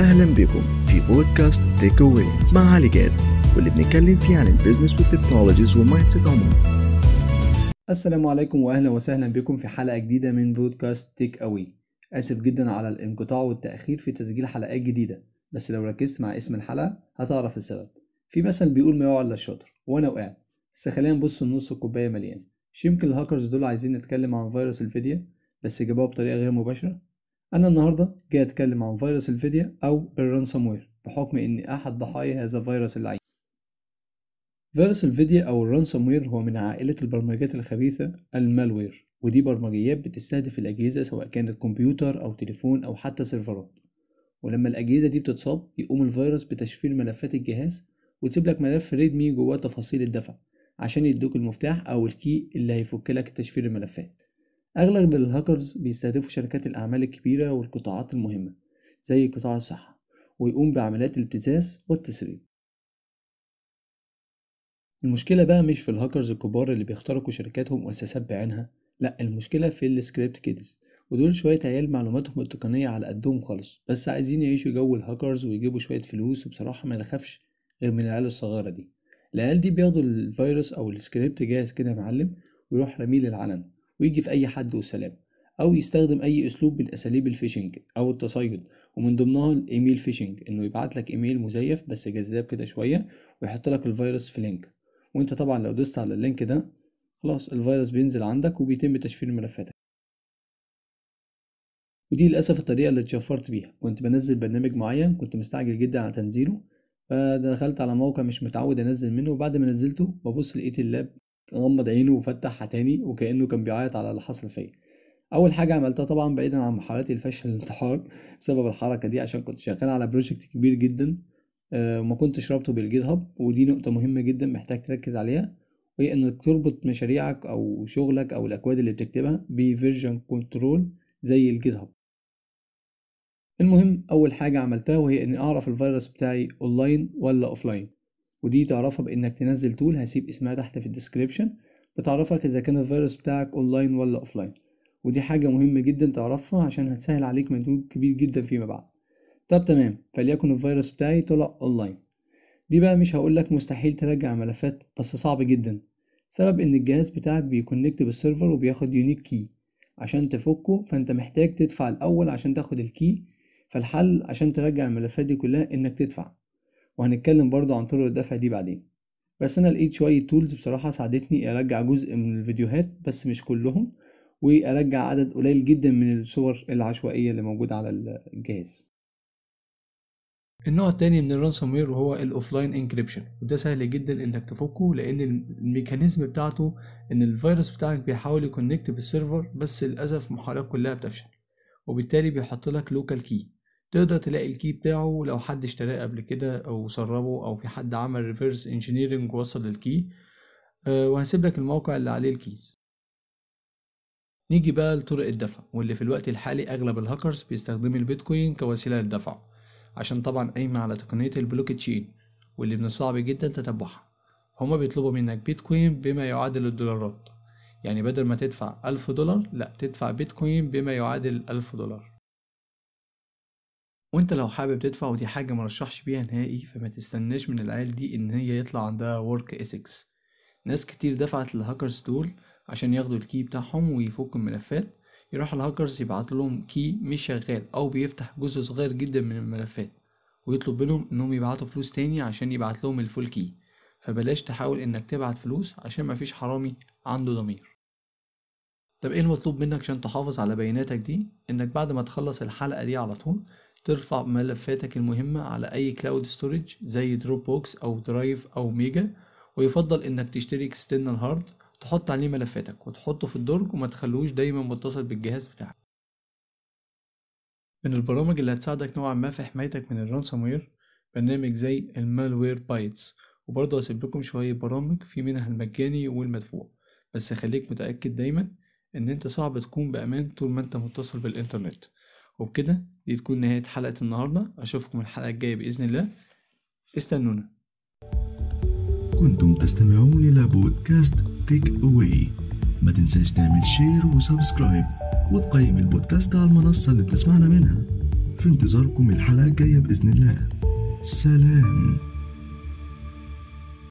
أهلا بكم في بودكاست Take Away مع علي جاد واللي بنتكلم فيه عن البيزنس وال technologies وال mindset عموما. السلام عليكم واهلا وسهلا بكم في حلقة جديدة من بودكاست Take Away آسف جدا على الانقطاع والتأخير في تسجيل حلقات جديدة بس لو ركزت مع اسم الحلقة هتعرف السبب. في مثل بيقول ما يقع الا الشاطر وأنا وقعت. بس خلينا نبص لنص الكوباية مليان. مش يمكن الهاكرز دول عايزين نتكلم عن فيروس الفدية بس جابوها بطريقة غير مباشرة؟ أنا النهارده جاي أتكلم عن فيروس الفدية أو ال ransomware بحكم اني أحد ضحايا هذا الفيروس اللعين فيروس الفدية أو ال ransomware هو من عائلة البرمجيات الخبيثة ال malware ودي برمجيات بتستهدف الأجهزة سواء كانت كمبيوتر أو تليفون أو حتى سيرفرات. ولما الأجهزة دي بتتصاب يقوم الفيروس بتشفير ملفات الجهاز وتسيب لك ملف readme جواه تفاصيل الدفع عشان يدوك المفتاح أو ال key اللي هيفك لك تشفير الملفات. أغلب الهاكرز بيستهدفوا شركات الأعمال الكبيرة والقطاعات المهمة زي قطاع الصحة ويقوم بعمليات الابتزاز والتسريب. المشكلة بقى مش في الهاكرز الكبار اللي بيخترقوا شركات ومؤسسات بعينها لأ المشكلة في ال script kids. ودول شوية عيال معلوماتهم التقنية على قدهم خالص بس عايزين يعيشوا جو الهاكرز ويجيبوا شوية فلوس وبصراحة ما نخافش غير من العيال الصغيرة دي. العيال دي بياخدوا الفيروس أو السكريبت جاهز كده يا معلم ويروح راميه للعلن. ويجي في أي حد والسلام أو يستخدم أي أسلوب من أساليب ال phishing أو التصيد. ومن ضمنها ال email phishing إنه يبعت لك إيميل مزيف بس جذاب كده شوية ويحط لك الفيروس في link وأنت طبعا لو دوست على ال link ده خلاص الفيروس بينزل عندك وبيتم تشفير ملفاتك. ودي للأسف الطريقة اللي اتشفرت بيها. كنت بنزل برنامج معين كنت مستعجل جدا على تنزيله فدخلت على موقع مش متعود أنزل منه وبعد ما نزلته ببص لقيت اللاب غمض عينه وفتحها تاني وكأنه كان بيعيط على اللي حصل فيا. أول حاجة عملتها طبعا بعيدا عن محاولاتي الفاشلة للانتحار بسبب الحركة دي عشان كنت شغال على project كبير جدا وما كنتش رابطه بال GitHub ودي نقطة مهمة جدا محتاج تركز عليها وهي إنك تربط مشاريعك أو شغلك أو الأكواد اللي بتكتبها ب version control زي ال GitHub. المهم أول حاجة عملتها وهي إني أعرف الفيروس بتاعي اونلاين ولا offline ودي تعرفها بإنك تنزل tool هسيب اسمها تحت في ال description بتعرفك إذا كان الفيروس بتاعك اونلاين ولا offline ودي حاجة مهمة جدا تعرفها عشان هتسهل عليك مجهود كبير جدا فيما بعد. طب تمام فليكن الفيروس بتاعي طلع اونلاين دي بقى مش هقولك مستحيل ترجع ملفاتك بس صعب جدا. سبب إن الجهاز بتاعك بي connect بال server وبياخد unique key عشان تفكه فأنت محتاج تدفع الأول عشان تاخد ال key فالحل عشان ترجع الملفات دي كلها إنك تدفع. وهنتكلم برضو عن طرق الدفع دي بعدين. بس أنا لقيت شوية tools بصراحة ساعدتني أرجع جزء من الفيديوهات بس مش كلهم وأرجع عدد قليل جدا من الصور العشوائية اللي موجودة على الجهاز. النوع التاني من ال ransomware هو ال offline encryption وده سهل جدا إنك تفكه لأن ال mechanism بتاعته إن الفيروس بتاعك بيحاول ي connect بالسيرفر بس للأسف محاولات كلها بتفشل وبالتالي بيحط لك local key تقدر تلاقي ال key بتاعه لو حد اشتراه قبل كده أو سربه أو في حد عمل reverse engineering ووصل لل key أه وهسيب لك الموقع اللي عليه ال keys. نيجي بقى لطرق الدفع واللي في الوقت الحالي أغلب الهاكرز بيستخدموا البيتكوين كوسيلة للدفع عشان طبعا قايمة على تقنية البلوك تشين واللي من الصعب جدا تتبعها. هما بيطلبوا منك بيتكوين بما يعادل الدولارات. يعني بدل ما تدفع ألف دولار لأ تدفع بيتكوين بما يعادل ألف دولار. وانت لو حابب تدفع ودي حاجة مرشحش بيها نهائي فما تستناش من العيال دي إن هي يطلع عندها work ethics ناس كتير دفعت للهاكرز دول عشان ياخدوا ال key بتاعهم ويفكوا الملفات. يروح الهاكرز يبعت لهم key مش شغال أو بيفتح جزء صغير جدا من الملفات ويطلب منهم إنهم يبعتوا فلوس تاني عشان يبعت لهم ال full key فبلاش تحاول إنك تبعت فلوس عشان مفيش حرامي عنده ضمير. طب إيه المطلوب منك عشان تحافظ على بياناتك دي؟ إنك بعد ما تخلص الحلقة دي على طول ترفع ملفاتك المهمة على أي cloud storage زي Dropbox أو Drive أو Mega ويفضل إنك تشتري external hard تحط عليه ملفاتك وتحطه في الدرج وما تخلوش دايما متصل بالجهاز بتاعك. من البرامج اللي هتساعدك نوعا ما في حمايتك من ال ransomware برنامج زي ال Malwarebytes وبرضه هسيب لكم شوية برامج في منها المجاني والمدفوع. بس خليك متأكد دايما إن أنت صعب تكون بأمان طول ما أنت متصل بالإنترنت. وبكده دي تكون نهاية حلقة النهاردة. أشوفكم الحلقة الجاية بإذن الله. استنونا. كنتم تستمعون إلى بودكاست Take Away ما تنساش تعمل share و subscribe وتقيم البودكاست على المنصة اللي بتسمعنا منها. في انتظاركم الحلقة الجاية بإذن الله. سلام.